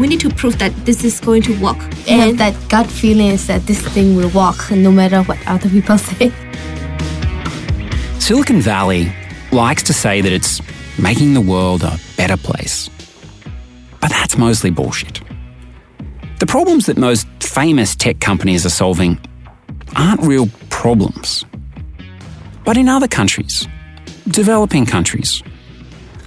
we need to prove that this is going to work. And that gut feeling is that this thing will work no matter what other people say. Silicon Valley likes to say that it's making the world a better place. But that's mostly bullshit. The problems that most famous tech companies are solving aren't real problems. But in other countries, developing countries,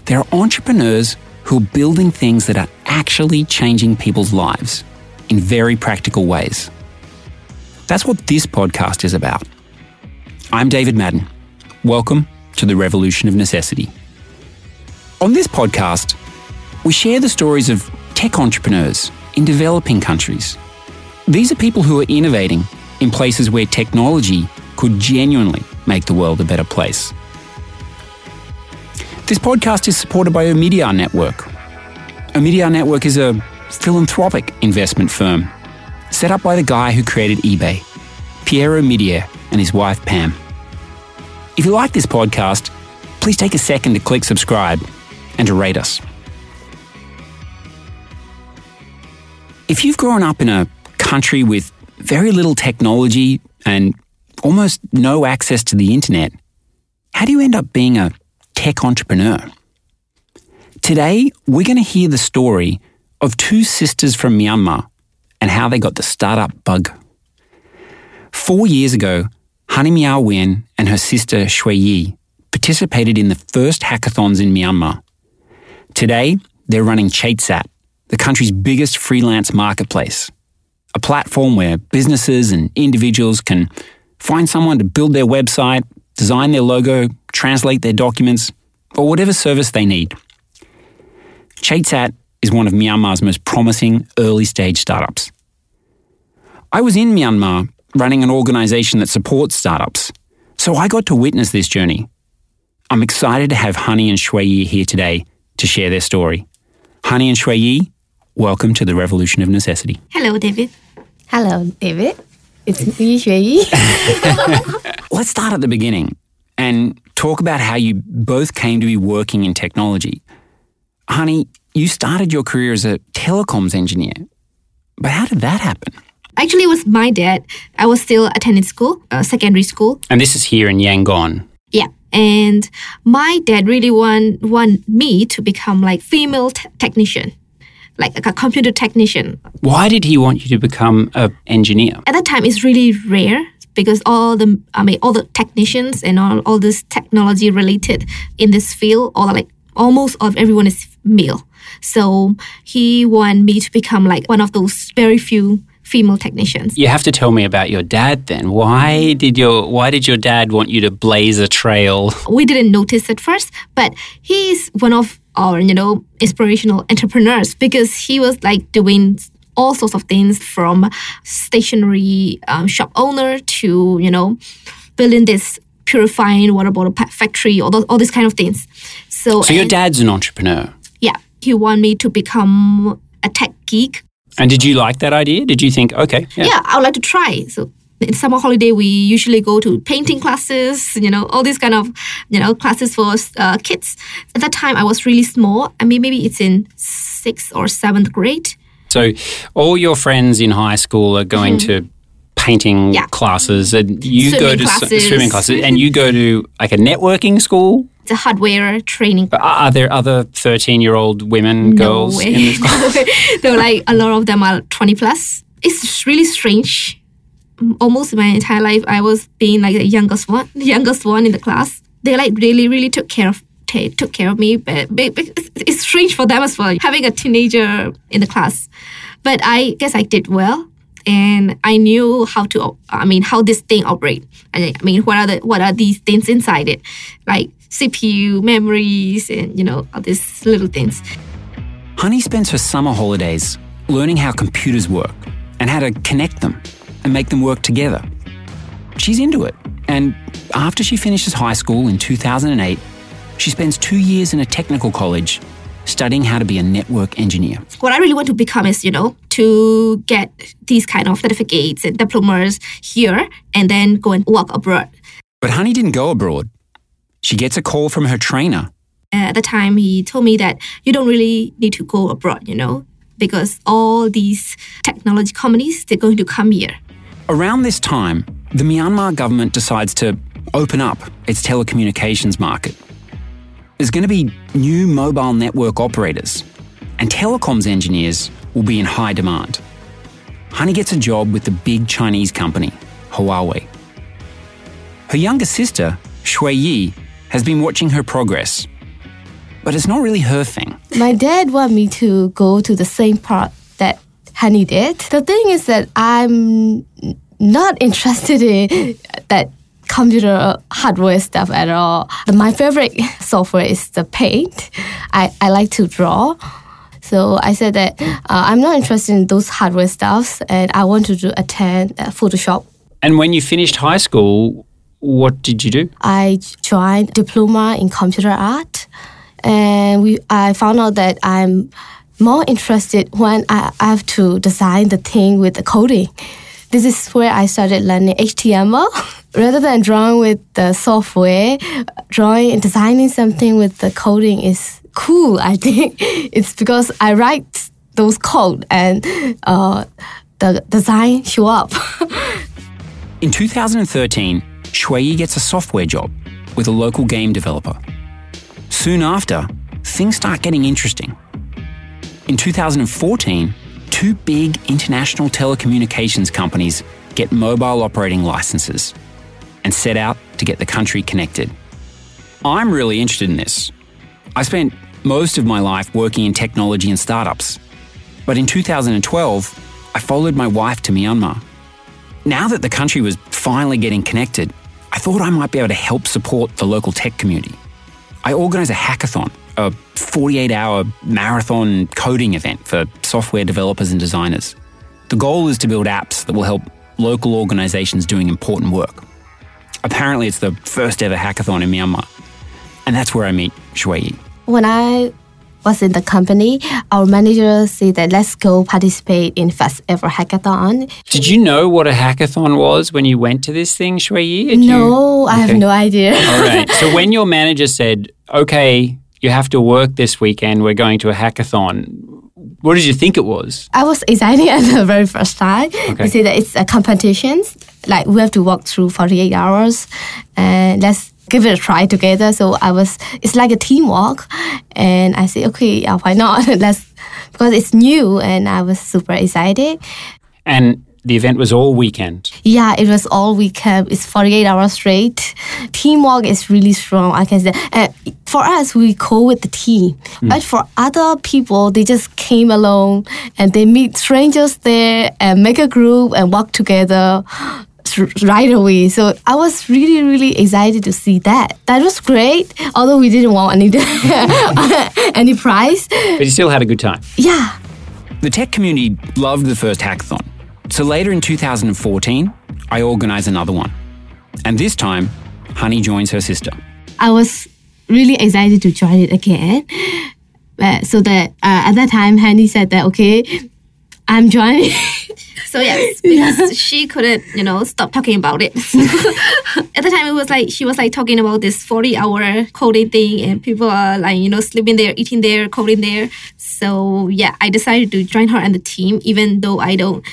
there are entrepreneurs who are building things that are actually changing people's lives in very practical ways. That's what this podcast is about. I'm David Madden. Welcome to the Revolution of Necessity. On this podcast, we share the stories of tech entrepreneurs in developing countries. These are people who are innovating in places where technology could genuinely make the world a better place. This podcast is supported by Omidyar Network. Omidyar Network is a philanthropic investment firm set up by the guy who created eBay, Pierre Omidyar and his wife Pam. If you like this podcast, please take a second to click subscribe and to rate us. If you've grown up in a country with very little technology and almost no access to the internet, how do you end up being a tech entrepreneur? Today, we're going to hear the story of two sisters from Myanmar and how they got the startup bug. Four years ago, Honey Mya Win and her sister Shwe Yee participated in the first hackathons in Myanmar. Today, they're running Chate Sat, the country's biggest freelance marketplace, a platform where businesses and individuals can find someone to build their website, design their logo, translate their documents, or whatever service they need. Chate Sat is one of Myanmar's most promising early stage startups. I was in Myanmar running an organization that supports startups, so I got to witness this journey. I'm excited to have Honey and Shwe Yee here today to share their story. Honey and Shwe Yee, welcome to the Revolution of Necessity. Hello, David. Hello, David. It's me, Shwe Yee. Let's start at the beginning and talk about how you both came to be working in technology. Honey, you started your career as a telecoms engineer, but how did that happen? Actually, it was my dad. I was still attending school, uh, secondary school. And this is here in Yangon. Yeah. And my dad really want, want me to become like female t- technician, like a computer technician. Why did he want you to become an engineer? At that time, it's really rare because all the I mean all the technicians and all, all this technology related in this field, all like almost of everyone is male. So he want me to become like one of those very few female technicians. You have to tell me about your dad then. Why did your why did your dad want you to blaze a trail? We didn't notice at first, but he's one of our, you know, inspirational entrepreneurs because he was like doing all sorts of things from stationary um, shop owner to, you know, building this purifying water bottle factory, all, those, all these kind of things. So, so your dad's an entrepreneur? He wanted me to become a tech geek. And did you like that idea? Did you think, okay, yeah, yeah I would like to try. So in summer holiday, we usually go to painting classes, you know, all these kind of, you know, classes for uh, kids. At that time, I was really small. I mean, maybe it's in sixth or seventh grade. So all your friends in high school are going mm-hmm. to painting yeah. classes and you swimming go to classes. swimming classes and you go to like a networking school it's a hardware training. But are there other 13 year old women, no girls way. in this class? no like a lot of them are 20 plus. It's really strange. Almost my entire life, I was being like the youngest one, the youngest one in the class. They like really, really took care of took care of me, but, but it's strange for them as well, having a teenager in the class. But I guess I did well and I knew how to I mean how this thing operate. I mean what are the what are these things inside it? Like CPU, memories and you know all these little things. Honey spends her summer holidays learning how computers work and how to connect them and make them work together. She's into it. And after she finishes high school in 2008, she spends two years in a technical college studying how to be a network engineer. What I really want to become is, you know, to get these kind of certificates and diplomas here and then go and work abroad. But Honey didn't go abroad. She gets a call from her trainer. At the time, he told me that you don't really need to go abroad, you know, because all these technology companies they're going to come here. Around this time, the Myanmar government decides to open up its telecommunications market. There's going to be new mobile network operators, and telecoms engineers will be in high demand. Honey gets a job with the big Chinese company, Huawei. Her younger sister, Shwe Yee, has been watching her progress, but it's not really her thing. My dad wanted me to go to the same part that Honey did. The thing is that I'm not interested in that computer hardware stuff at all. My favorite software is the Paint. I, I like to draw. So I said that uh, I'm not interested in those hardware stuffs and I want to do, attend uh, Photoshop. And when you finished high school, what did you do? I joined diploma in computer art and we I found out that I'm more interested when I have to design the thing with the coding. This is where I started learning HTML. Rather than drawing with the software, drawing and designing something with the coding is cool. I think it's because I write those code and uh, the design show up. In 2013, Shwe gets a software job with a local game developer. Soon after, things start getting interesting. In 2014, two big international telecommunications companies get mobile operating licenses and set out to get the country connected. I'm really interested in this. I spent most of my life working in technology and startups. But in 2012, I followed my wife to Myanmar. Now that the country was finally getting connected, I thought I might be able to help support the local tech community. I organised a hackathon, a 48 hour marathon coding event for software developers and designers. The goal is to build apps that will help local organisations doing important work. Apparently, it's the first ever hackathon in Myanmar. And that's where I meet Shwe. When I was in the company, our manager said that let's go participate in first ever hackathon. Did you know what a hackathon was when you went to this thing, Shwe? No, I have no idea. All right. So when your manager said, "Okay, you have to work this weekend. We're going to a hackathon," what did you think it was? I was excited at the very first time. Okay. They say that it's a competition. Like we have to walk through 48 hours and let's give it a try together. So I was, it's like a teamwork. And I said, okay, yeah, why not? let's, because it's new and I was super excited. And the event was all weekend. Yeah, it was all weekend. It's 48 hours straight. Teamwork is really strong, I can say. And for us, we go with the team. Hmm. But for other people, they just came alone and they meet strangers there and make a group and work together right away. So I was really, really excited to see that. That was great, although we didn't want any, any prize. But you still had a good time. Yeah, The tech community loved the first hackathon. So later in 2014, I organised another one. And this time, Honey joins her sister. I was really excited to join it again. Uh, so that uh, at that time, Honey said that okay, I'm joining. So yes, because she couldn't, you know, stop talking about it. At the time, it was like she was like talking about this forty-hour coding thing, and people are like, you know, sleeping there, eating there, coding there. So yeah, I decided to join her and the team, even though I don't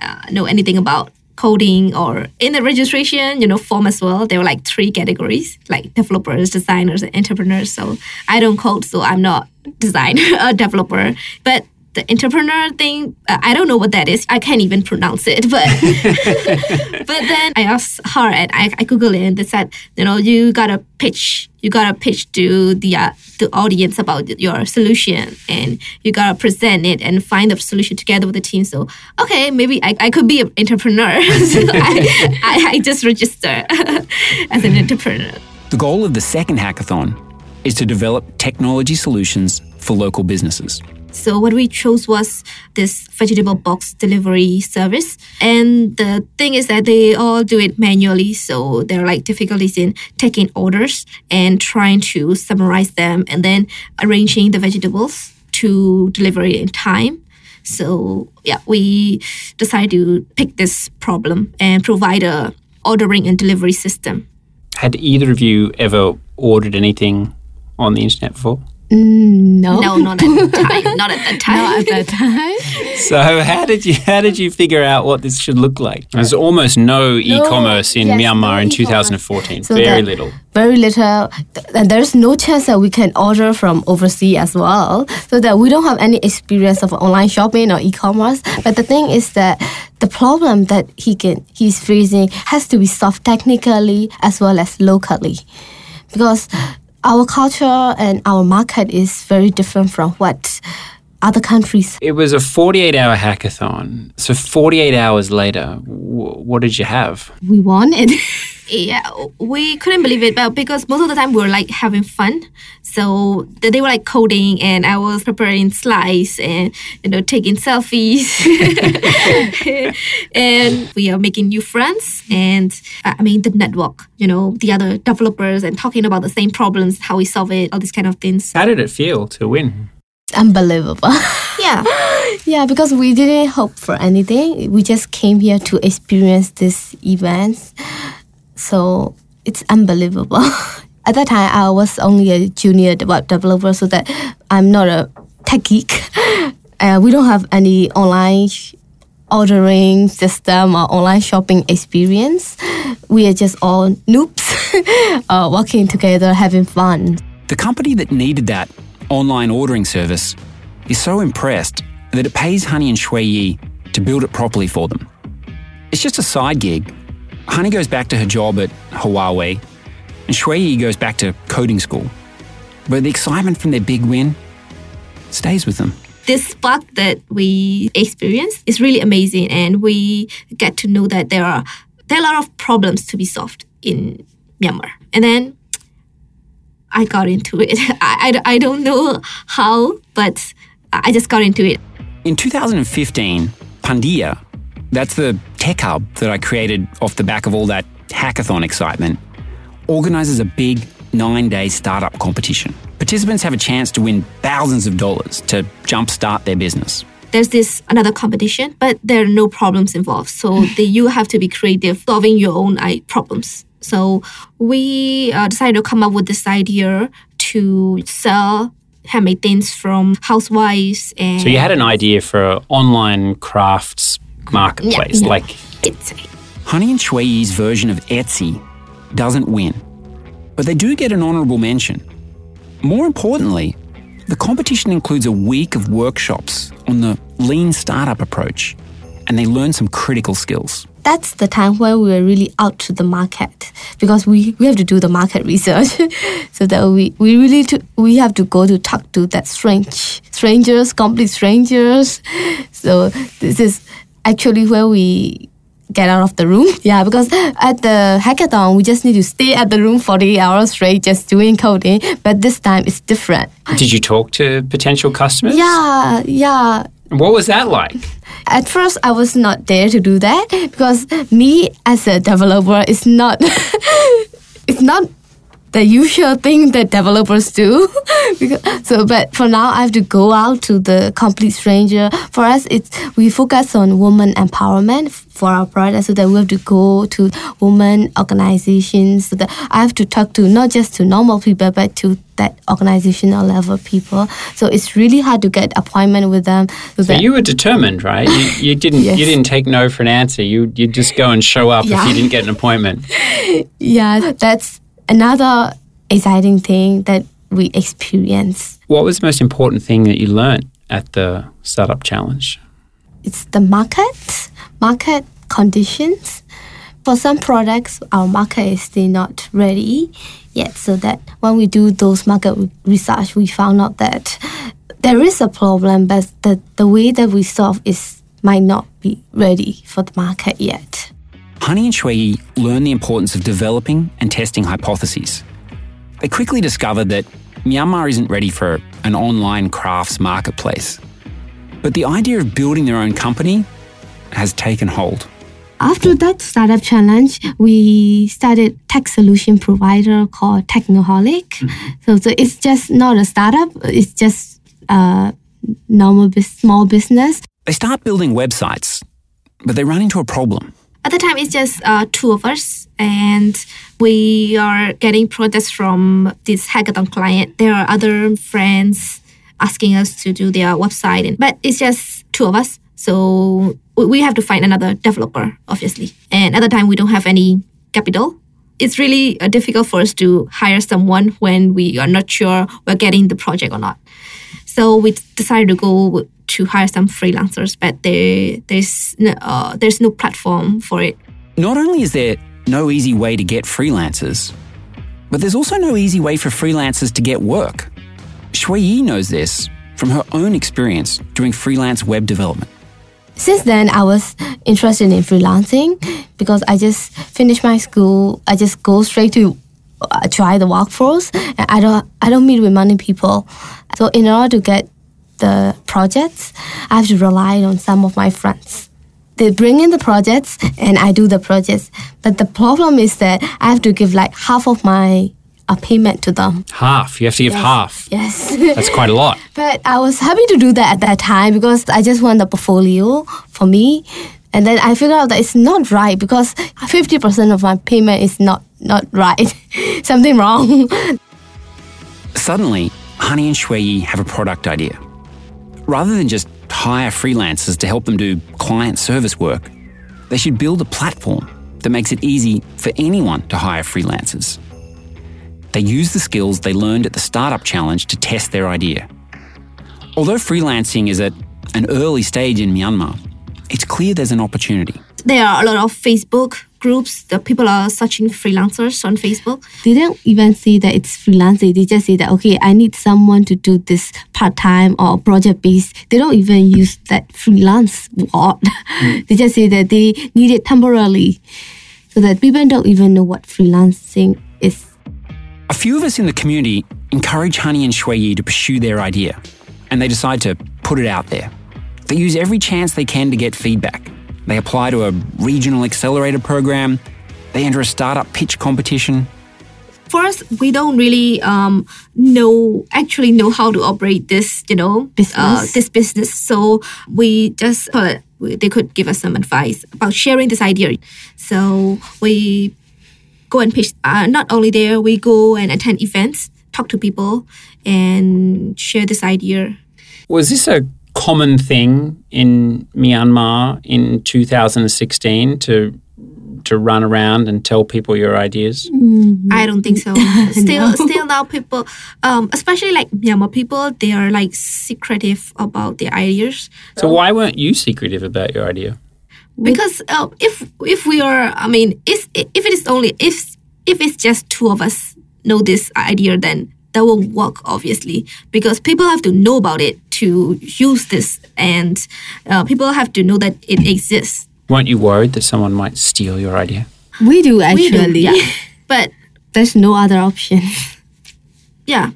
uh, know anything about coding or in the registration, you know, form as well. There were like three categories, like developers, designers, and entrepreneurs. So I don't code, so I'm not designer, a developer, but the entrepreneur thing, uh, I don't know what that is. I can't even pronounce it. But but then I asked her and I, I Googled it and they said, you know, you gotta pitch, you gotta pitch to the uh, the audience about your solution and you gotta present it and find the solution together with the team. So okay, maybe I, I could be an entrepreneur. so I, I, I just register as an entrepreneur. The goal of the second hackathon is to develop technology solutions for local businesses. So what we chose was this vegetable box delivery service. And the thing is that they all do it manually. So there are like difficulties in taking orders and trying to summarize them and then arranging the vegetables to deliver it in time. So yeah, we decided to pick this problem and provide a ordering and delivery system. Had either of you ever ordered anything on the internet before? Mm, no. No, not at the time. Not at that time. Not at that time. So how did you how did you figure out what this should look like? There's almost no, e-commerce in yes, Myanmar no in 2014. So Very that- little. Very little. Th- And there's no chance that we can order from overseas as well. So that we don't have any experience of online shopping or e-commerce. But the thing is that the problem that he can he's facing has to be solved technically as well as locally. Because our culture and our market is very different from what other countries It was a 48-hour hackathon. So 48 hours later, w- what did you have? we wanted. yeah, we couldn't believe it, but because most of the time we were like having fun, so they were like coding, and I was preparing slides and you know taking selfies, and we are making new friends, and I mean the network, you know, the other developers, and talking about the same problems, how we solve it, all these kind of things. How did it feel to win? Unbelievable. Yeah, Yeah, because we didn't hope for anything. We just came here to experience this event. So it's unbelievable. At that time, I was only a junior web developer, so that I'm not a tech geek. Uh, we don't have any online sh- ordering system or online shopping experience. We are just all noobs uh, working together, having fun. The company that needed that online ordering service is so impressed that it pays Honey and Shwe Yee to build it properly for them. It's just a side gig. Honey goes back to her job at Huawei, and Shwe Yee goes back to coding school. But the excitement from their big win stays with them. this spark that we experience is really amazing and we get to know that there are there are a lot of problems to be solved in Myanmar. And then I got into it. I, I, I don't know how, but I just got into it. In 2015, Phandeeyar, that's the tech hub that I created off the back of all that hackathon excitement, organizes a big nine day startup competition. Participants have a chance to win thousands of dollars to jumpstart their business. There's this another competition, but there are no problems involved. So the, you have to be creative, solving your own I, problems. So we uh, decided to come up with this idea to sell handmade things from housewives and So you had an idea for an online crafts marketplace. Yeah. Like Etsy. Honey and Shwe Yee's version of Etsy doesn't win, but they do get an honourable mention. More importantly, the competition includes a week of workshops on the lean startup approach, and they learn some critical skills. that's the time where we were really out to the market because we, we have to do the market research. So that we, we really to, we have to go to talk to that strange strangers complete strangers. So this is actually where we get out of the room. Yeah because at the hackathon we just need to stay at the room 40 hours straight just doing coding. But this time it's different. Did you talk to potential customers? yeah yeah What was that like? at first I was not there to do that because me as a developer is not it's not the usual thing that developers do. because, so but for now I have to go out to the complete stranger. For us it's we focus on women empowerment for our product so that we have to go to women organizations so that I have to talk to not just to normal people but to that organizational level people. So it's really hard to get appointment with them. So, So you were determined, right? You, you didn't Yes. you didn't take no for an answer. You you just go and show up if you didn't get an appointment. Yeah, that's another exciting thing that we experience. What was the most important thing that you learned at the startup challenge? It's the market, market conditions. For some products, our market is still not ready yet. So that when we do those market research, we found out that there is a problem, but the, the way that we solve is might not be ready for the market yet. Honey and Shwe learn the importance of developing and testing hypotheses. They quickly discovered that Myanmar isn't ready for an online crafts marketplace. But the idea of building their own company has taken hold. After that startup challenge, we started tech solution provider called Technoholic. Mm-hmm. So, so it's just not a startup; it's just a normal small business. They start building websites, but they run into a problem. At the time, it's just uh, two of us, and we are getting protests from this hackathon client. There are other friends asking us to do their website, and, but it's just two of us. So we- we have to find another developer, obviously. And at the time, we don't have any capital. It's really uh, difficult for us to hire someone when we are not sure we're getting the project or not. So we decided to go to hire some freelancers, but there there's no, uh, there's no platform for it. Not only is there no easy way to get freelancers, but there's also no easy way for freelancers to get work. Shwe Yee knows this from her own experience doing freelance web development. Since then, I was interested in freelancing because I just finished my school. I just go straight to uh, try the workforce. And I don't I don't meet with many people. So in order to get the projects, I have to rely on some of my friends. They bring in the projects and I do the projects. But the problem is that I have to give like half of my uh, payment to them. Half. You have to give half. Yes. That's quite a lot. But I was happy to do that at that time because I just want the portfolio for me. And then I figured out that it's not right because 50% of my payment is not, not right. Something wrong. Suddenly, Honey and Shwe Yee have a product idea. Rather than just hire freelancers to help them do client service work, they should build a platform that makes it easy for anyone to hire freelancers. They use the skills they learned at the Startup Challenge to test their idea. Although freelancing is at an early stage in Myanmar, it's clear there's an opportunity. There are a lot of Facebook groups that people are searching freelancers on Facebook. they don't even see that it's freelancing. They just say that, okay, I need someone to do this part time or project based. They don't even use that freelance word. they just say that they need it temporarily. So that people don't even know what freelancing is. A few of us in the community encourage Honey and Shwe Yee to pursue their idea, and they decide to put it out there. They use every chance they can to get feedback. They apply to a regional accelerator program, they enter a startup pitch competition. For us, we don't really um, know actually know how to operate this, you know, Business. Uh, this business. So we just thought they could give us some advice about sharing this idea. So we go and pitch. Uh, not only there, we go and attend events, talk to people, and share this idea. Was this a common thing in Myanmar in 2016 to to run around and tell people your ideas? I don't think so. Still, still now people, um, especially like Myanmar people, they are like secretive about their ideas. So why weren't you secretive about your idea? because uh, if if we are i mean if if it is only if if it's just two of us know this idea then that won't work obviously because people have to know about it to use this and uh, people have to know that it exists Weren't you worried that someone might steal your idea? We do We actually. do, yeah. but There's no other option. yeah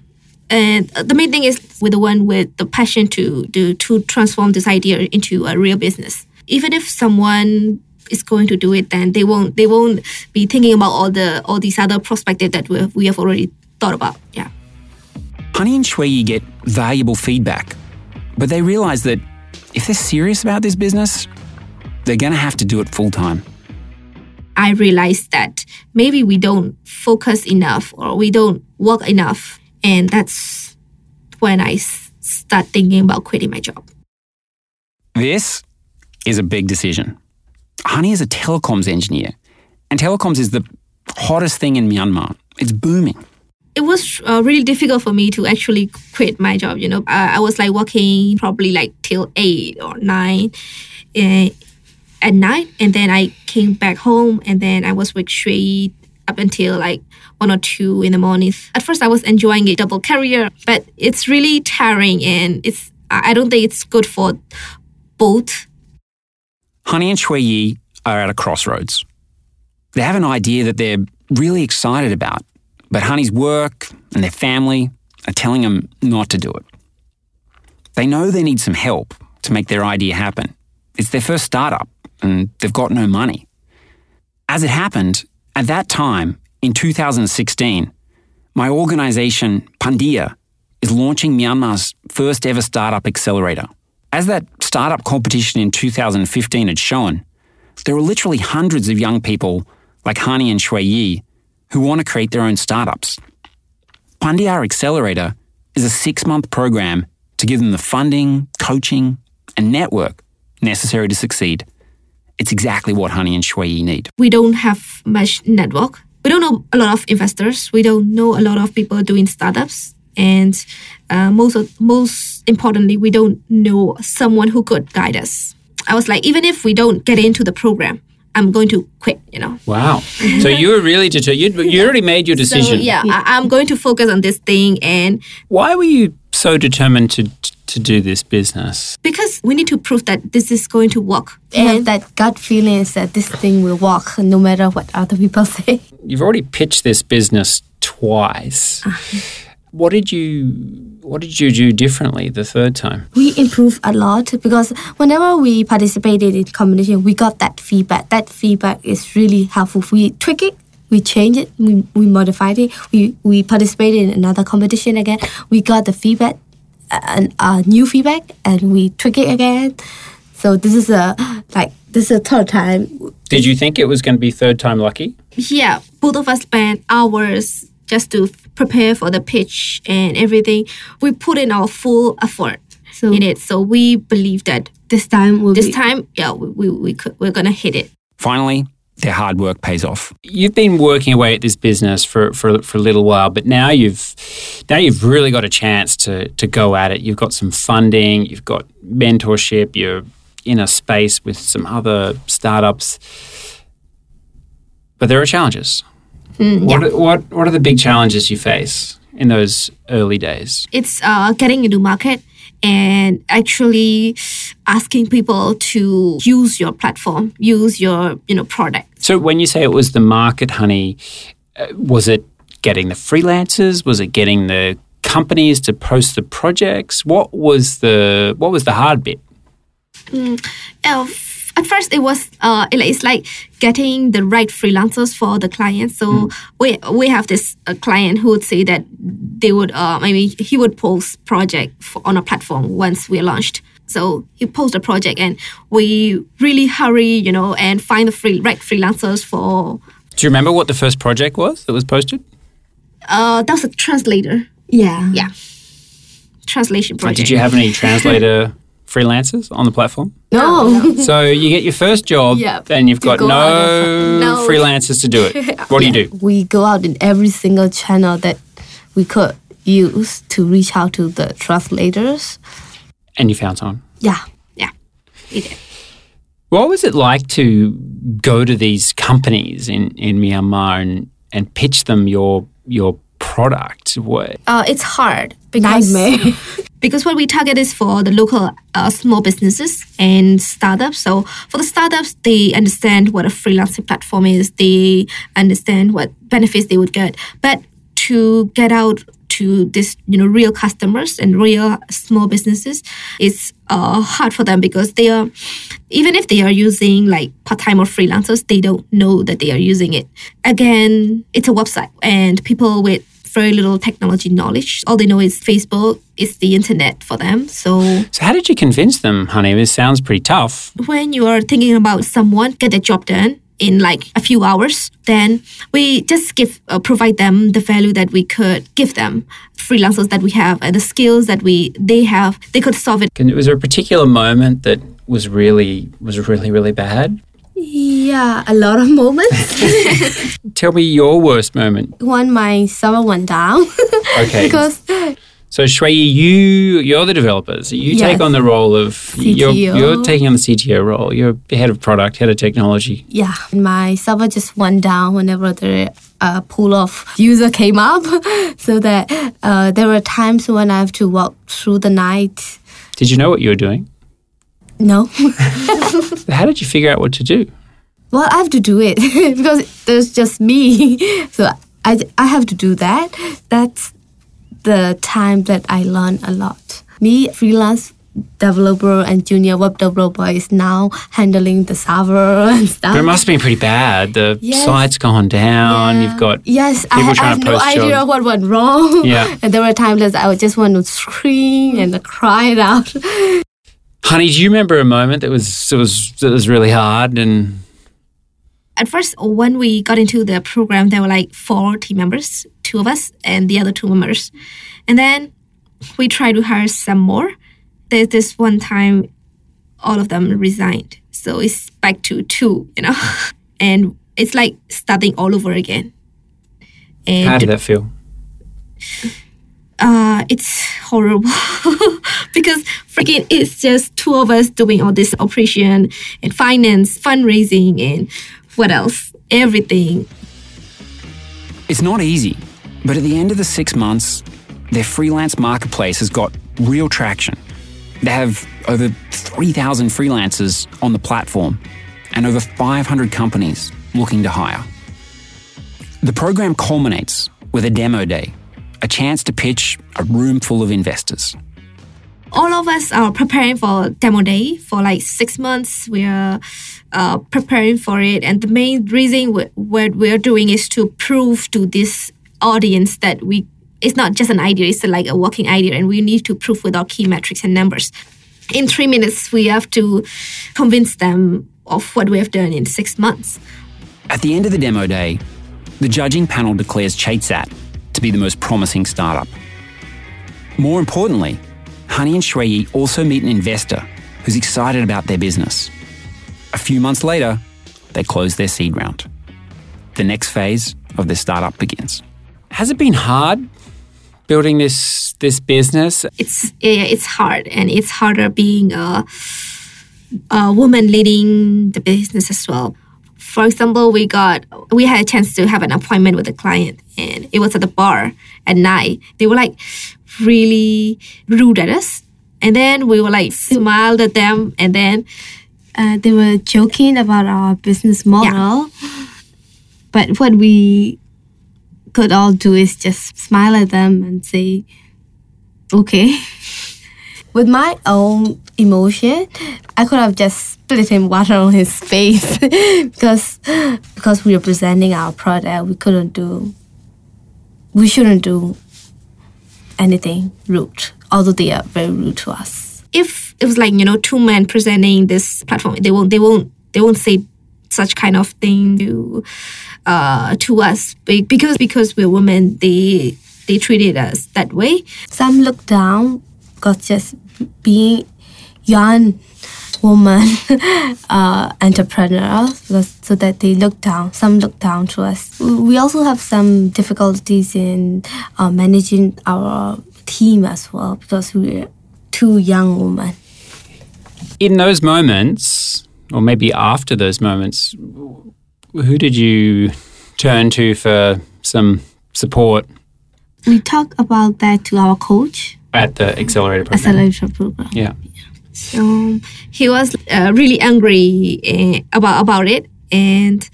and uh, the main thing is with the one with the passion to do to transform this idea into a real business even if someone is going to do it then they won't they won't be thinking about all the all these other perspectives that we have, we have already thought about yeah Honey and Shwe Yee get valuable feedback, but they realize that if they're serious about this business, they're going to have to do it full time. i realized that maybe we don't focus enough or we don't work enough and that's when I start thinking about quitting my job This is a big decision. Honey is a telecoms engineer, and telecoms is the hottest thing in Myanmar. It's booming. It was uh, really difficult for me to actually quit my job. You know, I, I was like working probably like till eight or nine uh, at night, and then I came back home, and then I was with Shwe up until like one or two in the morning. At first, I was enjoying a double career, but it's really tiring, and it's I I don't think it's good for both. Honey and Shwe Yee are at a crossroads. They have an idea that they're really excited about, but Honey's work and their family are telling them not to do it. They know they need some help to make their idea happen. It's their first startup, and they've got no money. As it happened, at that time, in 2016, my organization, Phandeeyar, is launching Myanmar's first ever startup accelerator. As that startup competition in 2015 had shown, there were literally hundreds of young people like Honey and Shwe Yee who want to create their own startups. Phandeeyar Accelerator is a six month program to give them the funding, coaching, and network necessary to succeed. It's exactly what Honey and Shwe need. We don't have much network. We don't know a lot of investors. We don't know a lot of people doing startups. And uh, most of, most importantly, we don't know someone who could guide us. I was like, even if we don't get into the program, I'm going to quit. You know. Wow. so you were really determined. You, you already made your decision. So yeah, I, I'm going to focus on this thing, and Why were you so determined to to do this business? because we need to prove that this is going to work. And have that gut feeling is that this thing will work no matter what other people say. You've already pitched this business twice. Ah. What did you What did you do differently the third time? we improve a lot because whenever we participated in competition, we got that feedback. That feedback is really helpful. We tweak it, we change it, we, we modified it. We we participated in another competition again. We got the feedback, and uh, new feedback, and we tweak it again. So this is a like this is a third time. Did you think it was going to be third time lucky? Yeah, both of us spent hours just to prepare for the pitch and everything. We put in our full effort So in it, so we believe that this time will this be, time, yeah, we we, we could, we're gonna hit it. Finally, their hard work pays off. You've been working away at this business for, for, for a little while, but now you've now you've really got a chance to to go at it. You've got some funding, you've got mentorship, you're in a space with some other startups. But there are challenges. What, are, what what are the big challenges you face in those early days? It's uh, getting into market and actually asking people to use your platform, use your you know product. So when you say it was the market, honey, uh, was it getting the freelancers? Was it getting the companies to post the projects? What was the what was the hard bit? Uh, f- at first, it was uh, it- it's like getting the right freelancers for the clients. So we we have this uh, client who would say that they would uh, maybe he would post project for, on a platform once we launched. So he post a project and we really hurry, you know, and find the free right freelancers for. Do you remember what the first project was that was posted? Uh, that was a translator. yeah Yeah, translation project. Did you have any translator freelancers on the platform? no. Oh. So you get your first job, Yep. and you've To got go no, out No. freelancers to do it. What do you do? we go out in every single channel that we could use to reach out to the translators. And you found someone. Yeah. Yeah, we did. What was it like to go to these companies in, in Myanmar and, and pitch them your your product? way? Uh, it's hard because because what we target is for the local uh, small businesses and startups. So for the startups, they understand what a freelancing platform is. They understand what benefits they would get. But to get out to this, you know, real customers and real small businesses, it's uh, hard for them because they are, even if they are using like part-time or freelancers, they don't know that they are using it. Again, it's a website and people with very little technology knowledge. All they know is Facebook, is the internet for them. So so how did you convince them, honey? This sounds pretty tough. when you are thinking about someone get the job done in like a few hours, then we just give uh, provide them the value that we could give them, freelancers that we have and the skills that we they have. They could solve it. Can, was there a particular moment that was really was really really bad? Yeah, a lot of moments. Tell me your worst moment. when my server went down. Okay. because So Shwe, you you're the developers. You take on the role of you're, you're taking on the CTO role. You're head of product, head of technology. yeah, my server just went down whenever the uh, pool of user came up. so that uh, there were times when I have to walk through the night. Did you know what you were doing? No. How did you figure out what to do? well, I have to do it because there's just me. so I, I have to do that. That's the time that I learn a lot. Me, freelance developer and junior web developer is now handling the server and stuff. But it must have been pretty bad. The Yes. site's gone down. Yeah. You've got yes, I, people I trying have to no post idea jobs. what went wrong. Yeah. and there were times that I would just want to scream and cry it out. Honey, do you remember a moment that was it was that was really hard and At first, when we got into the program, there were like four team members, two of us, and the other two members. And then we tried to hire some more. There's this one time, all of them resigned. So it's back to two, you know? and it's like starting all over again. And how did that feel? Uh, it's horrible because freaking it's just two of us doing all this operation and finance, fundraising, and what else? Everything. It's not easy, but at the end of the six months, their freelance marketplace has got real traction. They have over 3,000 freelancers on the platform and over 500 companies looking to hire. The program culminates with a demo day, a chance to pitch a room full of investors. all of us are preparing for demo day for like six months. We are uh, preparing for it, and the main reason we, what we're doing is to prove to this audience that we it's not just an idea; it's like a working idea, and we need to prove with our key metrics and numbers. In three minutes, we have to convince them of what we have done in six months. At the end of the demo day, the judging panel declares Chate Sat to be the most promising startup. More importantly, Honey and Shwe Yee also meet an investor who's excited about their business. A few months later, they close their seed round. The next phase of their startup begins. Has it been hard building this this business? it's it's hard and it's harder being a, a woman leading the business as well for example we got we had a chance to have an appointment with a client and it was at the bar at night they were like really rude at us and then we were like smiled at them and then uh, they were joking about our business model. But what we could all do is just smile at them and say, okay. With my own emotion, I could have just split him water on his face because because we were presenting our product. We couldn't do. We shouldn't do anything rude, although they are very rude to us. if it was like you know two men presenting this platform they won't they won't they won't say such kind of thing to uh to us because because we're women they they treated us that way Some look down because just being young woman uh, entrepreneurs so that they look down. Some look down to us. We also have some difficulties in uh, managing our team as well because we're two young women. In those moments, or maybe after those moments, who did you turn to for some support We talk about that to our coach, at the accelerator program? accelerator program. Yeah. so he was uh, really angry uh, about about it and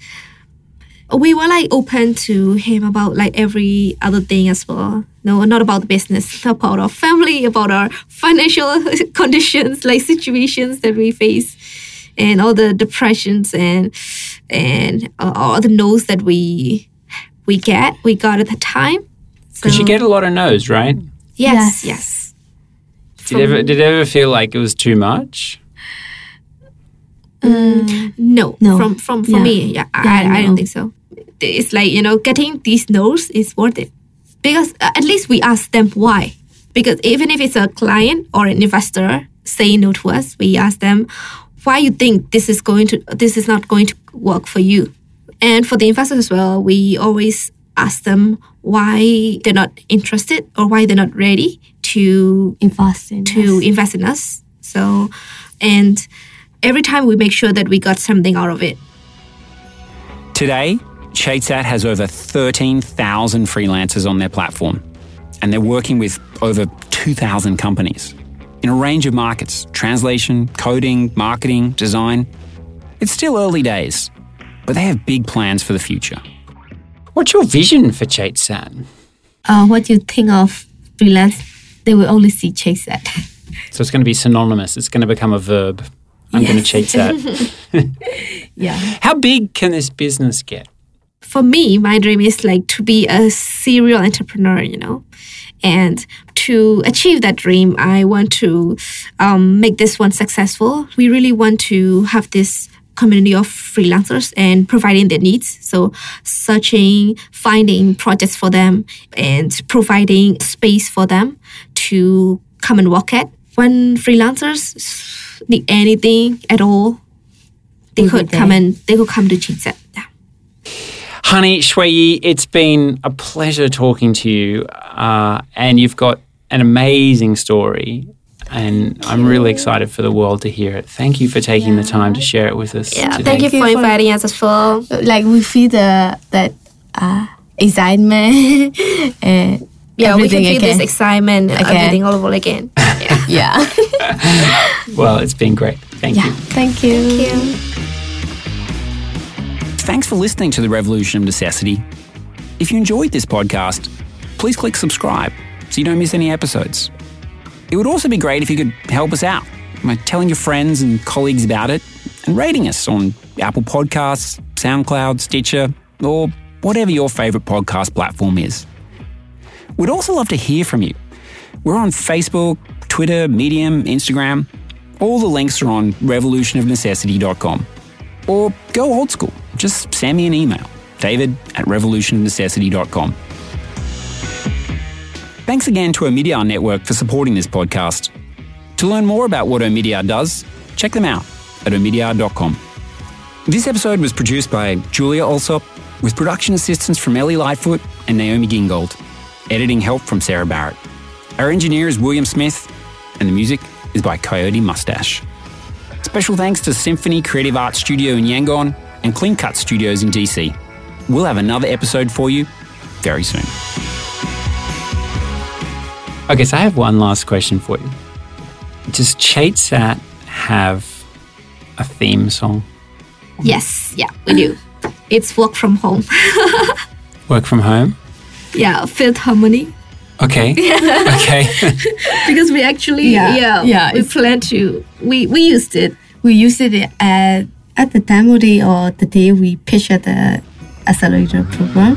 we were like open to him about like every other thing as well no not about the business about our family about our financial conditions like situations that we face and all the depressions and and uh, all the no's that we we get we got at the time Because you get a lot of no's, right? Yes Yes. yes Did it ever did it ever feel like it was too much? No, No. From from for Yeah. me, yeah, I, Yeah, I no. don't think so. It's like you know, getting these no's is worth it because uh, at least we ask them why. Because even if it's a client or an investor saying no to us, we ask them why you think this is going to this is not going to work for you. And for the investors as well, we always ask them why they're not interested or why they're not ready to Invest in to us. invest in us. So, and every time we make sure that we got something out of it. Today, Chate Sat has over 13,000 freelancers on their platform, and they're working with over 2,000 companies in a range of markets translation, coding, marketing, design. It's still early days, but they have big plans for the future. What's your vision for Chate Sat? uh, what do you think of freelance, they will only see chase that. So it's going to be synonymous. It's going to become a verb. I'm going to chase that. yeah. How big can this business get? For me, my dream is like to be a serial entrepreneur, you know, And to achieve that dream, I want to um, make this one successful. We really want to have this community of freelancers and providing their needs. So searching, finding projects for them and providing space for them to come and work at. When freelancers need anything at all, they We'll be could come and they could come to Chate Sat. Yeah. Honey Shwe Yee, it's been a pleasure talking to you, uh, and you've got an amazing story. And I'm really excited for the world to hear it. Thank you for taking the time to share it with us. Yeah, today. thank you for inviting us as well. Like we feel the that uh, excitement and Yeah, we can everything feel this excitement and Again. everything all over again. Yeah. yeah. Well, it's been great. Thank yeah. you. Thank you. Thank you. Thanks for listening to The Revolution of Necessity. If you enjoyed this podcast, please click subscribe so you don't miss any episodes. It would also be great if you could help us out by telling your friends and colleagues about it and rating us on Apple Podcasts, SoundCloud, Stitcher, or whatever your favourite podcast platform is. We'd also love to hear from you. We're on Facebook, Twitter, Medium, Instagram. All the links are on revolutionofnecessity.com. Or go old school. Just send me an email, david at revolutionofnecessity.com. Thanks again to Omidyar Network for supporting this podcast. To learn more about what Omidyar does, check them out at omidyar.com. This episode was produced by Julia Alsop with production assistance from Ellie Lightfoot and Naomi Gingold. Editing help from Sarah Barrett. Our engineer is William Smith, and the music is by Coyote Mustache. Special thanks to Symphony Creative Arts Studio in Yangon and Clean Cut Studios in DC. We'll have another episode for you very soon. Okay, so I have one last question for you. Does Chate Sat have a theme song? Yes, yeah, we do. It's work from home. Work from home? yeah, fifth harmony. Okay. okay. Because we actually, Yeah, yeah, yeah, we it's- plan to, we, we used it. We used it at at the demo day or the day we pitched at the accelerator program.